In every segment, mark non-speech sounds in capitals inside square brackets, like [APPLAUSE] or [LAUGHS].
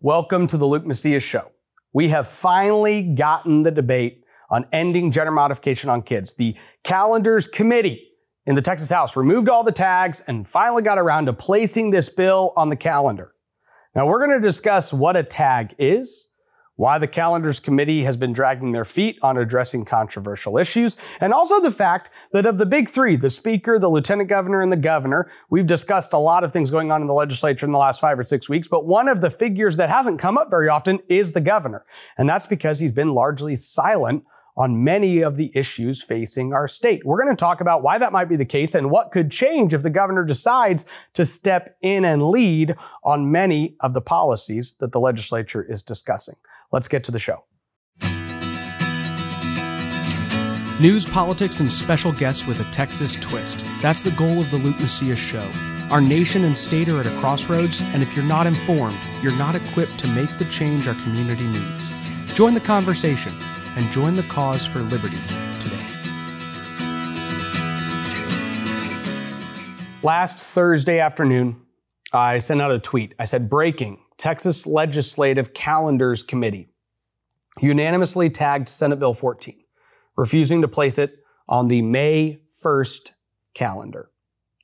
Welcome to the Luke Macias Show. We have finally gotten the debate on ending gender modification on kids. The calendars committee in the Texas House removed all the tags and finally got around to placing this bill on the calendar. Now we're going to discuss what a tag is, why the calendars committee has been dragging their feet on addressing controversial issues, and also the fact that of the big three, the speaker, the lieutenant governor, and the governor, we've discussed a lot of things going on in the legislature in the last five or six weeks, but one of the figures that hasn't come up very often is the governor. And that's because he's been largely silent on many of the issues facing our state. We're going to talk about why that might be the case and what could change if the governor decides to step in and lead on many of the policies that the legislature is discussing. Let's get to the show. News, politics, and special guests with a Texas twist. That's the goal of the Luke Macias Show. Our nation and state are at a crossroads, and if you're not informed, you're not equipped to make the change our community needs. Join the conversation and join the cause for liberty today. Last Thursday afternoon, I sent out a tweet. I said, Breaking Texas Legislative Calendars Committee unanimously tagged Senate Bill 14, refusing to place it on the May 1st calendar.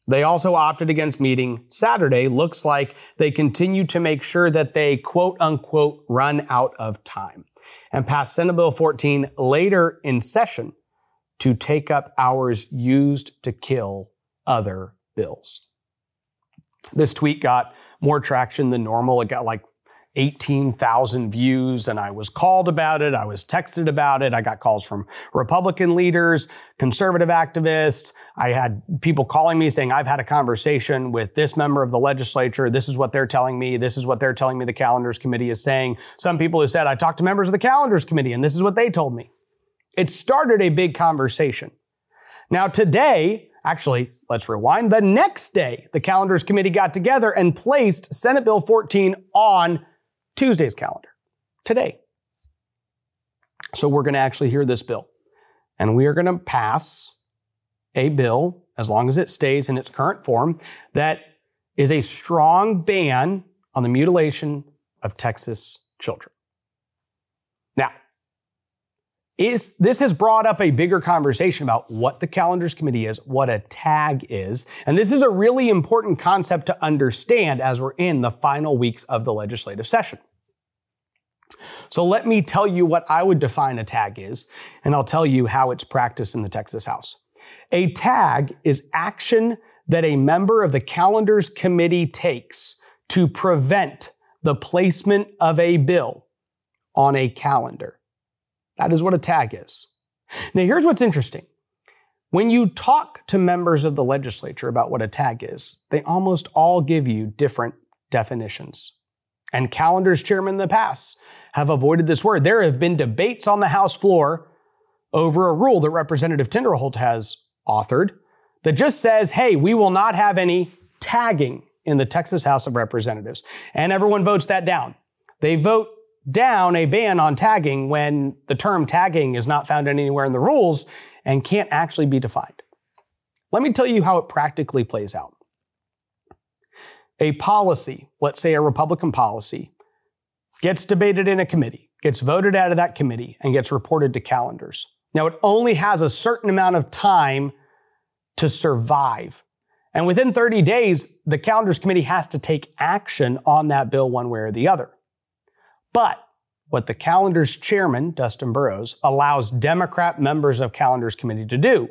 They also opted against meeting Saturday. Looks like they continue to make sure that they quote unquote run out of time and pass Senate Bill 14 later in session to take up hours used to kill other bills. This tweet got more traction than normal. It got like 18,000 views and I was called about it. I was texted about it. I got calls from Republican leaders, conservative activists. I had people calling me saying, I've had a conversation with this member of the legislature. This is what they're telling me. This is what they're telling me the calendars committee is saying. Some people who said, I talked to members of the calendars committee and this is what they told me. It started a big conversation. Now today, Actually, let's rewind. The next day, the calendars committee got together and placed Senate Bill 14 on Tuesday's calendar, today. So we're going to actually hear this bill. And we are going to pass a bill, as long as it stays in its current form, that is a strong ban on the mutilation of Texas children. Now, is, this has brought up a bigger conversation about what the calendars committee is, what a tag is. And this is a really important concept to understand as we're in the final weeks of the legislative session. So let me tell you what I would define a tag is, and I'll tell you how it's practiced in the Texas House. A tag is action that a member of the calendars committee takes to prevent the placement of a bill on a calendar. That is what a tag is. Now, here's what's interesting. When you talk to members of the legislature about what a tag is, they almost all give you different definitions. And calendars chairmen in the past have avoided this word. There have been debates on the House floor over a rule that Representative Tinderholt has authored that just says, hey, we will not have any tagging in the Texas House of Representatives. And everyone votes that down. They vote down a ban on tagging when the term tagging is not found anywhere in the rules and can't actually be defined. Let me tell you how it practically plays out. A policy, let's say a Republican policy, gets debated in a committee, gets voted out of that committee, and gets reported to calendars. Now, it only has a certain amount of time to survive. And within 30 days, the calendars committee has to take action on that bill one way or the other. But what the calendars chairman, Dustin Burrows, allows Democrat members of calendars committee to do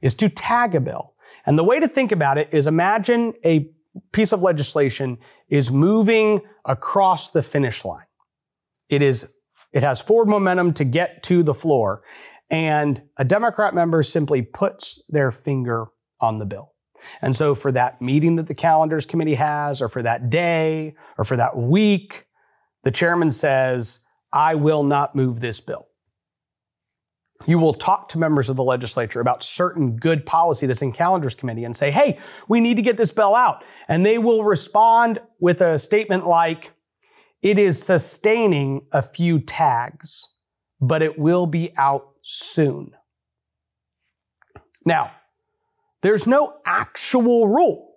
is to tag a bill. And the way to think about it is imagine a piece of legislation is moving across the finish line. It is it has forward momentum to get to the floor and a Democrat member simply puts their finger on the bill. And so for that meeting that the calendars committee has or for that day or for that week the chairman says, I will not move this bill. You will talk to members of the legislature about certain good policy that's in calendars committee and say, hey, we need to get this bill out. And they will respond with a statement like, it is sustaining a few tags, but it will be out soon. Now, there's no actual rule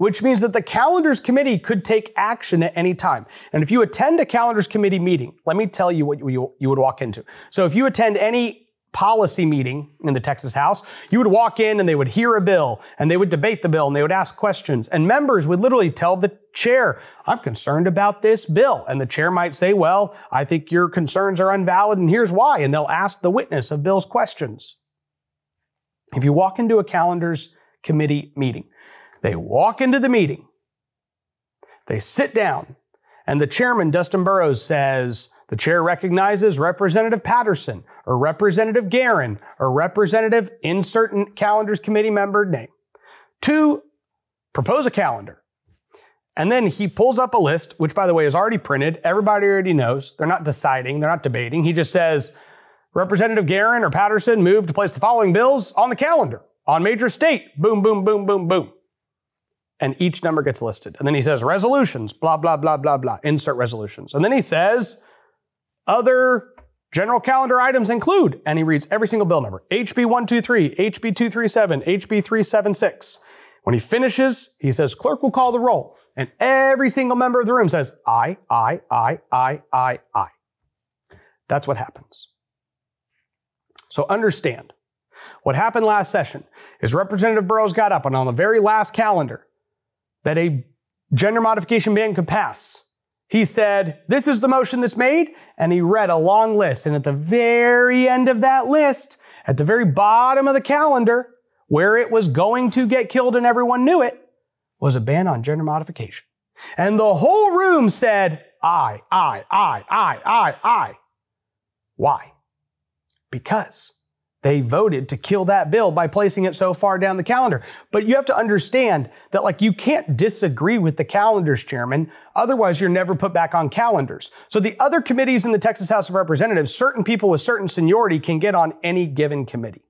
which means that the calendars committee could take action at any time. And if you attend a calendars committee meeting, let me tell you what you, you would walk into. So if you attend any policy meeting in the Texas House, you would walk in and they would hear a bill and they would debate the bill and they would ask questions. And members would literally tell the chair, I'm concerned about this bill. And the chair might say, Well, I think your concerns are invalid and here's why. And they'll ask the witness of Bill's questions. If you walk into a calendars committee meeting, they walk into the meeting, they sit down, and the chairman, Dustin Burrows, says, the chair recognizes Representative Patterson or Representative Geren or Representative insert calendars committee member name to propose a calendar. And then he pulls up a list, which by the way is already printed. Everybody already knows. They're not deciding, they're not debating. He just says, Representative Geren or Patterson moved to place the following bills on the calendar on major state. Boom, boom, boom, boom, boom. And each number gets listed. And then he says resolutions, blah, blah, blah, blah, blah. Insert resolutions. And then he says other general calendar items include, and he reads every single bill number HB 123, HB 237, HB 376. When he finishes, he says, Clerk will call the roll. And every single member of the room says, aye, aye, aye, aye, aye, aye. That's what happens. So understand what happened last session is Representative Burrows got up and on the very last calendar that a gender modification ban could pass, he said, This is the motion that's made. And he read a long list. And at the very end of that list, at the very bottom of the calendar, where it was going to get killed and everyone knew it, was a ban on gender modification. And the whole room said, aye, aye, aye, aye, aye, aye. Why? Because they voted to kill that bill by placing it so far down the calendar. But you have to understand that like you can't disagree with the calendars chairman. Otherwise, you're never put back on calendars. So the other committees in the Texas House of Representatives, certain people with certain seniority can get on any given committee.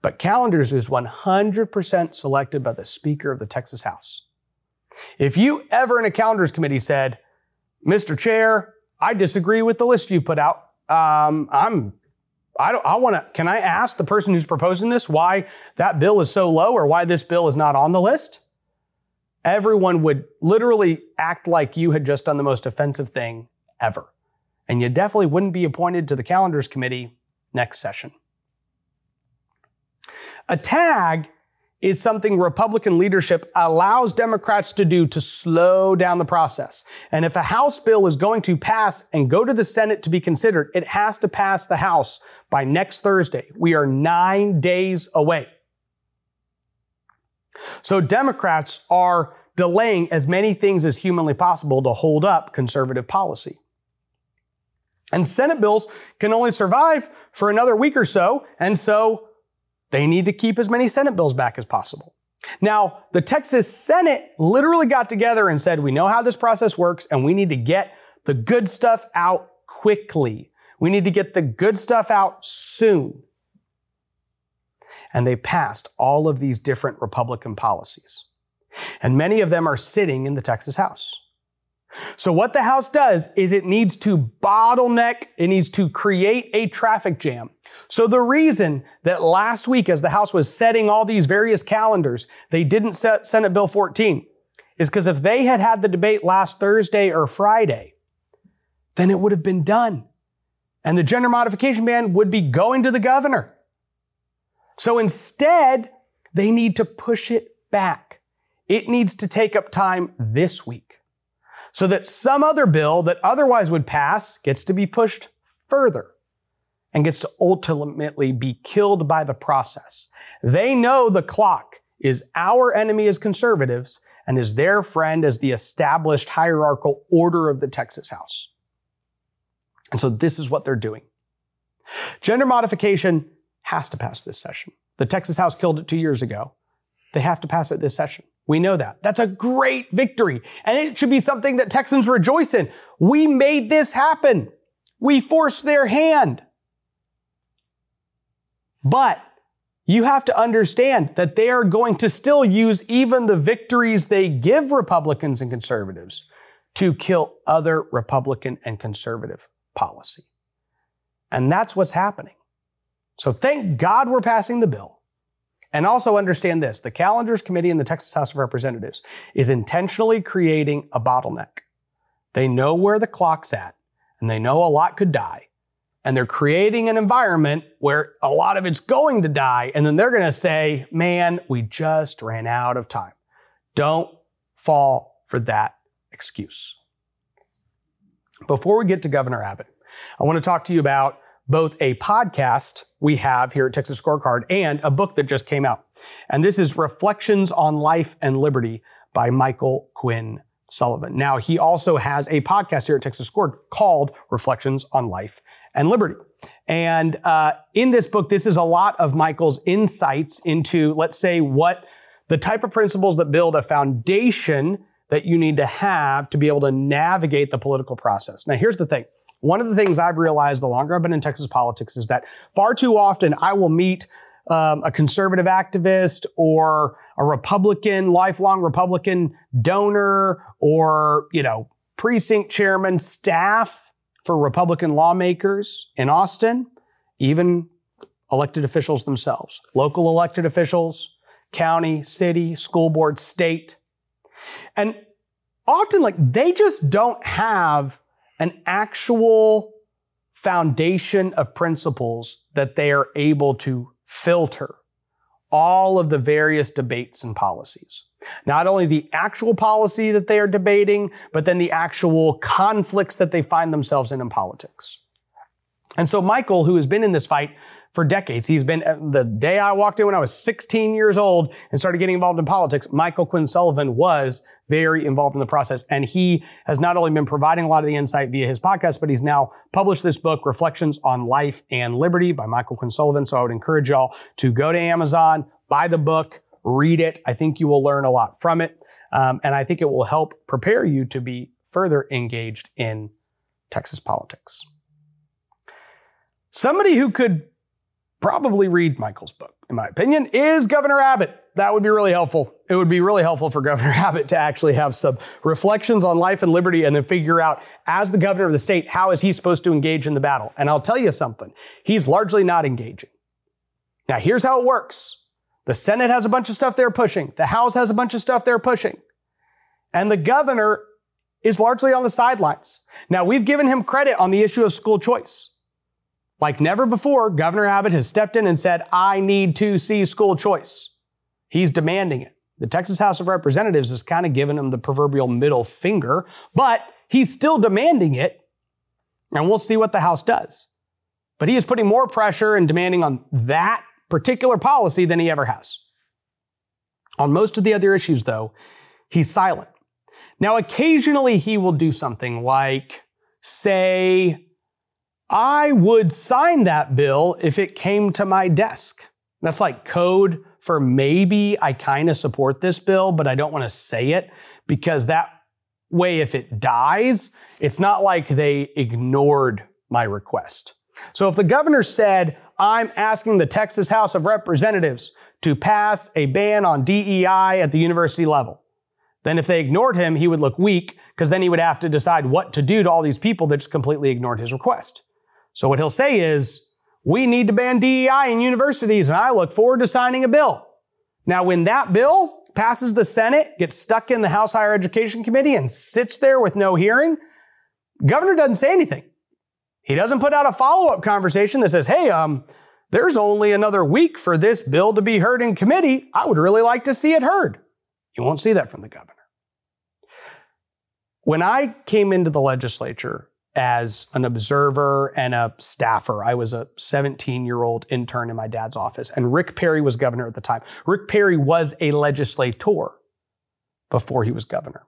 But calendars is 100% selected by the Speaker of the Texas House. If you ever in a calendars committee said, Mr. Chair, I disagree with the list you put out. Um, I'm I don't, I want to, can I ask the person who's proposing this why that bill is so low or why this bill is not on the list? Everyone would literally act like you had just done the most offensive thing ever. And you definitely wouldn't be appointed to the calendars committee next session. A tag is something Republican leadership allows Democrats to do to slow down the process. And if a House bill is going to pass and go to the Senate to be considered, it has to pass the House by next Thursday. We are nine days away. So Democrats are delaying as many things as humanly possible to hold up conservative policy. And Senate bills can only survive for another week or so, and so they need to keep as many Senate bills back as possible. Now, the Texas Senate literally got together and said, we know how this process works and we need to get the good stuff out quickly. We need to get the good stuff out soon. And they passed all of these different Republican policies. And many of them are sitting in the Texas House. So what the House does is it needs to bottleneck, it needs to create a traffic jam. So the reason that last week, as the House was setting all these various calendars, they didn't set Senate Bill 14 is because if they had had the debate last Thursday or Friday, then it would have been done. And the gender modification ban would be going to the governor. So instead, they need to push it back. It needs to take up time this week so that some other bill that otherwise would pass gets to be pushed further and gets to ultimately be killed by the process. They know the clock is our enemy as conservatives and is their friend as the established hierarchical order of the Texas House. And so this is what they're doing. Gender modification has to pass this session. The Texas House killed it two years ago. They have to pass it this session. We know that. That's a great victory. And it should be something that Texans rejoice in. We made this happen. We forced their hand. But you have to understand that they are going to still use even the victories they give Republicans and conservatives to kill other Republican and conservative policy. And that's what's happening. So thank God we're passing the bill. And also understand this the calendars committee in the Texas House of Representatives is intentionally creating a bottleneck. They know where the clock's at and they know a lot could die. And they're creating an environment where a lot of it's going to die. And then they're going to say, man, we just ran out of time. Don't fall for that excuse. Before we get to Governor Abbott, I want to talk to you about both a podcast we have here at Texas Scorecard and a book that just came out. And this is Reflections on Life and Liberty by Michael Quinn Sullivan. Now, he also has a podcast here at Texas Scorecard called Reflections on Life and Liberty. And uh, in this book, this is a lot of Michael's insights into, let's say, what the type of principles that build a foundation that you need to have to be able to navigate the political process. Now, here's the thing. One of the things I've realized the longer I've been in Texas politics is that far too often I will meet um, a conservative activist or a Republican, lifelong Republican donor or, you know, precinct chairman, staff for Republican lawmakers in Austin, even elected officials themselves, local elected officials, county, city, school board, state. And often, like, they just don't have an actual foundation of principles that they are able to filter all of the various debates and policies. Not only the actual policy that they are debating, but then the actual conflicts that they find themselves in in politics. And so Michael, who has been in this fight for decades, he's been uh, the day I walked in when I was 16 years old and started getting involved in politics, Michael Quinn Sullivan was very involved in the process. And he has not only been providing a lot of the insight via his podcast, but he's now published this book, Reflections on Life and Liberty by Michael Quinn Sullivan. So I would encourage y'all to go to Amazon, buy the book, read it. I think you will learn a lot from it. Um, and I think it will help prepare you to be further engaged in Texas politics. Somebody who could probably read Michael's book, in my opinion, is Governor Abbott. That would be really helpful. It would be really helpful for [LAUGHS] Governor Abbott to actually have some reflections on life and liberty and then figure out, as the governor of the state, how is he supposed to engage in the battle? And I'll tell you something, he's largely not engaging. Now, here's how it works the Senate has a bunch of stuff they're pushing, the House has a bunch of stuff they're pushing, and the governor is largely on the sidelines. Now, we've given him credit on the issue of school choice. Like never before, Governor Abbott has stepped in and said, I need to see school choice. He's demanding it. The Texas House of Representatives has kind of given him the proverbial middle finger, but he's still demanding it, and we'll see what the House does. But he is putting more pressure and demanding on that particular policy than he ever has. On most of the other issues, though, he's silent. Now, occasionally he will do something like say, I would sign that bill if it came to my desk. That's like code for maybe I kind of support this bill, but I don't want to say it because that way, if it dies, it's not like they ignored my request. So if the governor said, I'm asking the Texas House of Representatives to pass a ban on DEI at the university level, then if they ignored him, he would look weak because then he would have to decide what to do to all these people that just completely ignored his request. So what he'll say is, we need to ban DEI in universities, and I look forward to signing a bill. Now, when that bill passes the Senate, gets stuck in the House Higher Education Committee, and sits there with no hearing, governor doesn't say anything. He doesn't put out a follow-up conversation that says, hey, um, there's only another week for this bill to be heard in committee. I would really like to see it heard. You won't see that from the governor. When I came into the legislature as an observer and a staffer. I was a 17 year old intern in my dad's office, and Rick Perry was governor at the time. Rick Perry was a legislator before he was governor.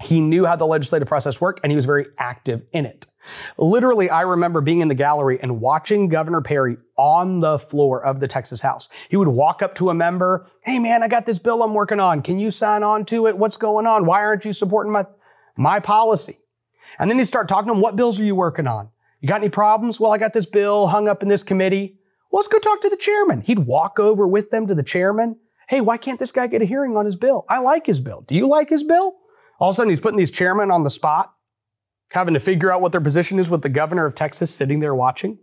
He knew how the legislative process worked and he was very active in it. Literally, I remember being in the gallery and watching Governor Perry on the floor of the Texas House. He would walk up to a member, Hey man, I got this bill I'm working on. Can you sign on to it? What's going on? Why aren't you supporting my, my policy? And then you start talking to them, what bills are you working on? You got any problems? Well, I got this bill hung up in this committee. Well, let's go talk to the chairman. He'd walk over with them to the chairman. Hey, why can't this guy get a hearing on his bill? I like his bill. Do you like his bill? All of a sudden, he's putting these chairmen on the spot, having to figure out what their position is with the governor of Texas sitting there watching.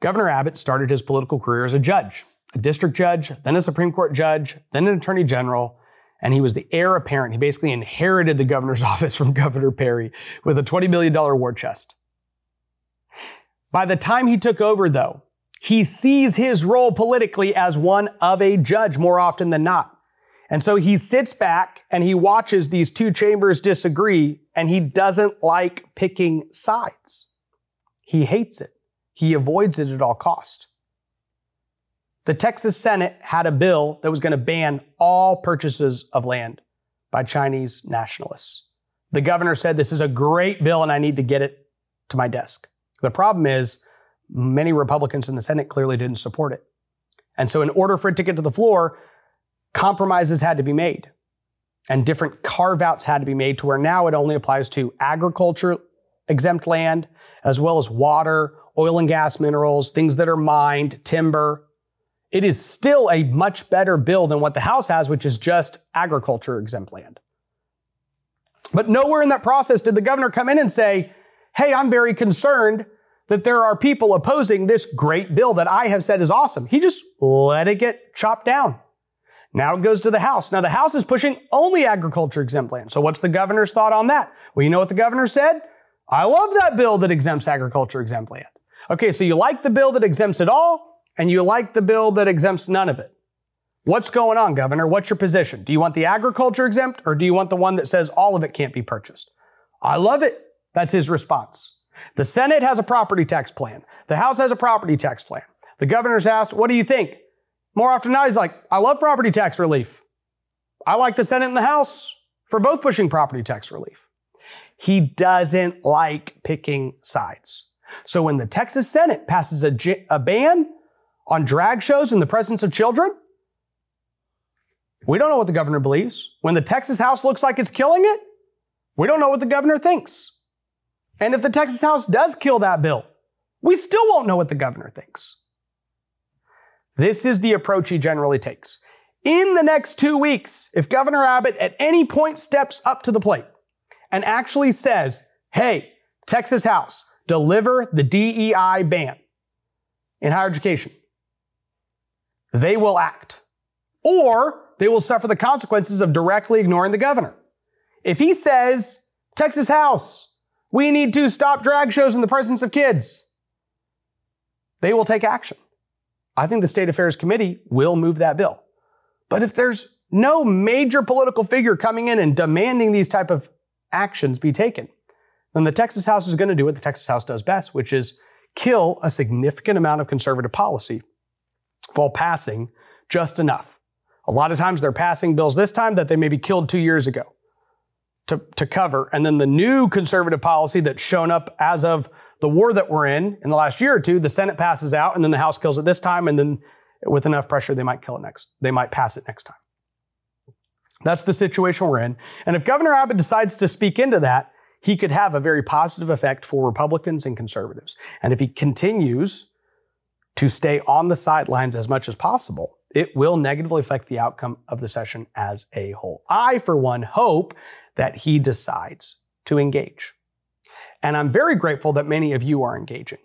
Governor Abbott started his political career as a judge a district judge, then a Supreme Court judge, then an attorney general, and he was the heir apparent. He basically inherited the governor's [LAUGHS] office from Governor Perry with a $20 million war chest. By the time he took over, though, he sees his role politically as one of a judge more often than not. And so he sits back and he watches these two chambers disagree and he doesn't like picking sides. He hates it. He avoids it at all cost. The Texas Senate had a bill that was going to ban all purchases of land by Chinese nationalists. The governor said, This is a great bill and I need to get it to my desk. The problem is, many Republicans in the Senate clearly didn't support it. And so, in order for it to get to the floor, compromises had to be made and different carve outs had to be made to where now it only applies to agriculture exempt land, as well as water, oil and gas minerals, things that are mined, timber. It is still a much better bill than what the House has, which is just agriculture exempt land. But nowhere in that process did the governor come in and say, Hey, I'm very concerned that there are people opposing this great bill that I have said is awesome. He just let it get chopped down. Now it goes to the House. Now the House is pushing only agriculture exempt land. So what's the governor's thought on that? Well, you know what the governor said? I love that bill that exempts agriculture exempt land. Okay, so you like the bill that exempts it all, and you like the bill that exempts none of it. What's going on, Governor? What's your position? Do you want the agriculture exempt, or do you want the one that says all of it can't be purchased? I love it. That's his response. The Senate has a property tax plan. The House has a property tax plan. The governor's asked, What do you think? More often than not, he's like, I love property tax relief. I like the Senate and the House for both pushing property tax relief. He doesn't like picking sides. So when the Texas Senate passes a, a ban on drag shows in the presence of children, we don't know what the governor believes. When the Texas House looks like it's killing it, we don't know what the governor thinks. And if the Texas House does kill that bill, we still won't know what the governor thinks. This is the approach he generally takes. In the next two weeks, if Governor Abbott at any point steps up to the plate and actually says, hey, Texas House, deliver the DEI ban in higher education, they will act. Or they will suffer the consequences of directly ignoring the governor. If he says, Texas House, we need to stop drag shows in the presence of kids, they will take action. I think the State Affairs Committee will move that bill. But if there's no major political figure coming in and demanding these type of actions be taken, then the Texas House is going to do what the Texas House does best, which is kill a significant amount of conservative policy while passing just enough. A lot of times they're passing bills this time that they maybe killed two years ago to, to cover. And then the new conservative policy that's shown up as of the war that we're in in the last year or two, the Senate passes out and then the House kills it this time. And then with enough pressure, they might kill it next. They might pass it next time. That's the situation we're in. And if Governor Abbott decides to speak into that, he could have a very positive effect for Republicans and conservatives. And if he continues to stay on the sidelines as much as possible, it will negatively affect the outcome of the session as a whole. I, for one, hope that he decides to engage. And I'm very grateful that many of you are engaging.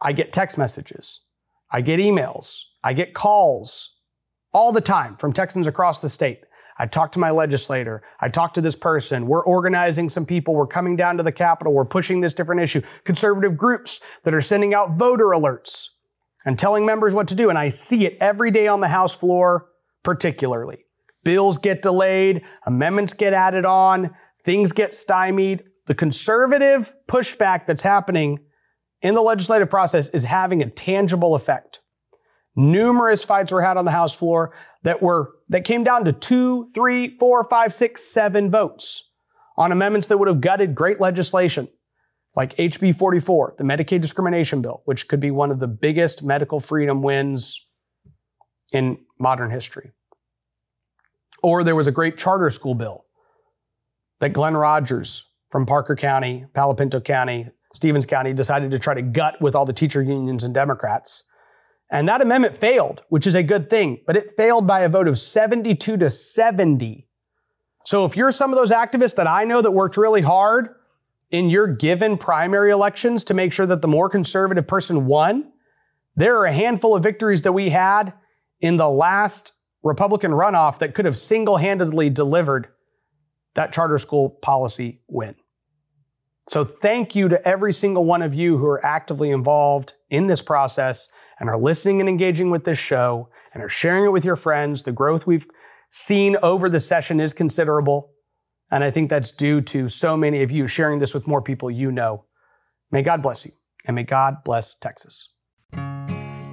I get text messages, I get emails, I get calls all the time from Texans across the state. I talk to my legislator. I talk to this person. We're organizing some people. We're coming down to the Capitol. We're pushing this different issue. Conservative groups that are sending out voter alerts and telling members what to do. And I see it every day on the House floor, particularly. Bills get delayed, amendments get added on, things get stymied. The conservative pushback that's happening in the legislative process is having a tangible effect. Numerous fights were had on the House floor that were that came down to two, three, four, five, six, seven votes on amendments that would have gutted great legislation, like HB 44, the Medicaid discrimination bill, which could be one of the biggest medical freedom wins in modern history. Or there was a great charter school bill that Glenn Rogers from Parker County, Palo Pinto County, Stephens County decided to try to gut with all the teacher unions and Democrats. And that amendment failed, which is a good thing, but it failed by a vote of 72 to 70. So if you're some of those activists that I know that worked really hard in your given primary elections to make sure that the more conservative person won, there are a handful of victories that we had in the last Republican runoff that could have single handedly delivered that charter school policy win. So, thank you to every single one of you who are actively involved in this process and are listening and engaging with this show and are sharing it with your friends. The growth we've seen over the session is considerable. And I think that's due to so many of you sharing this with more people you know. May God bless you and may God bless Texas.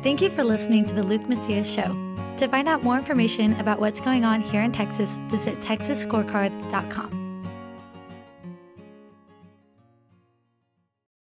Thank you for listening to the Luke Macias Show. To find out more information about what's going on here in Texas, visit texasscorecard.com.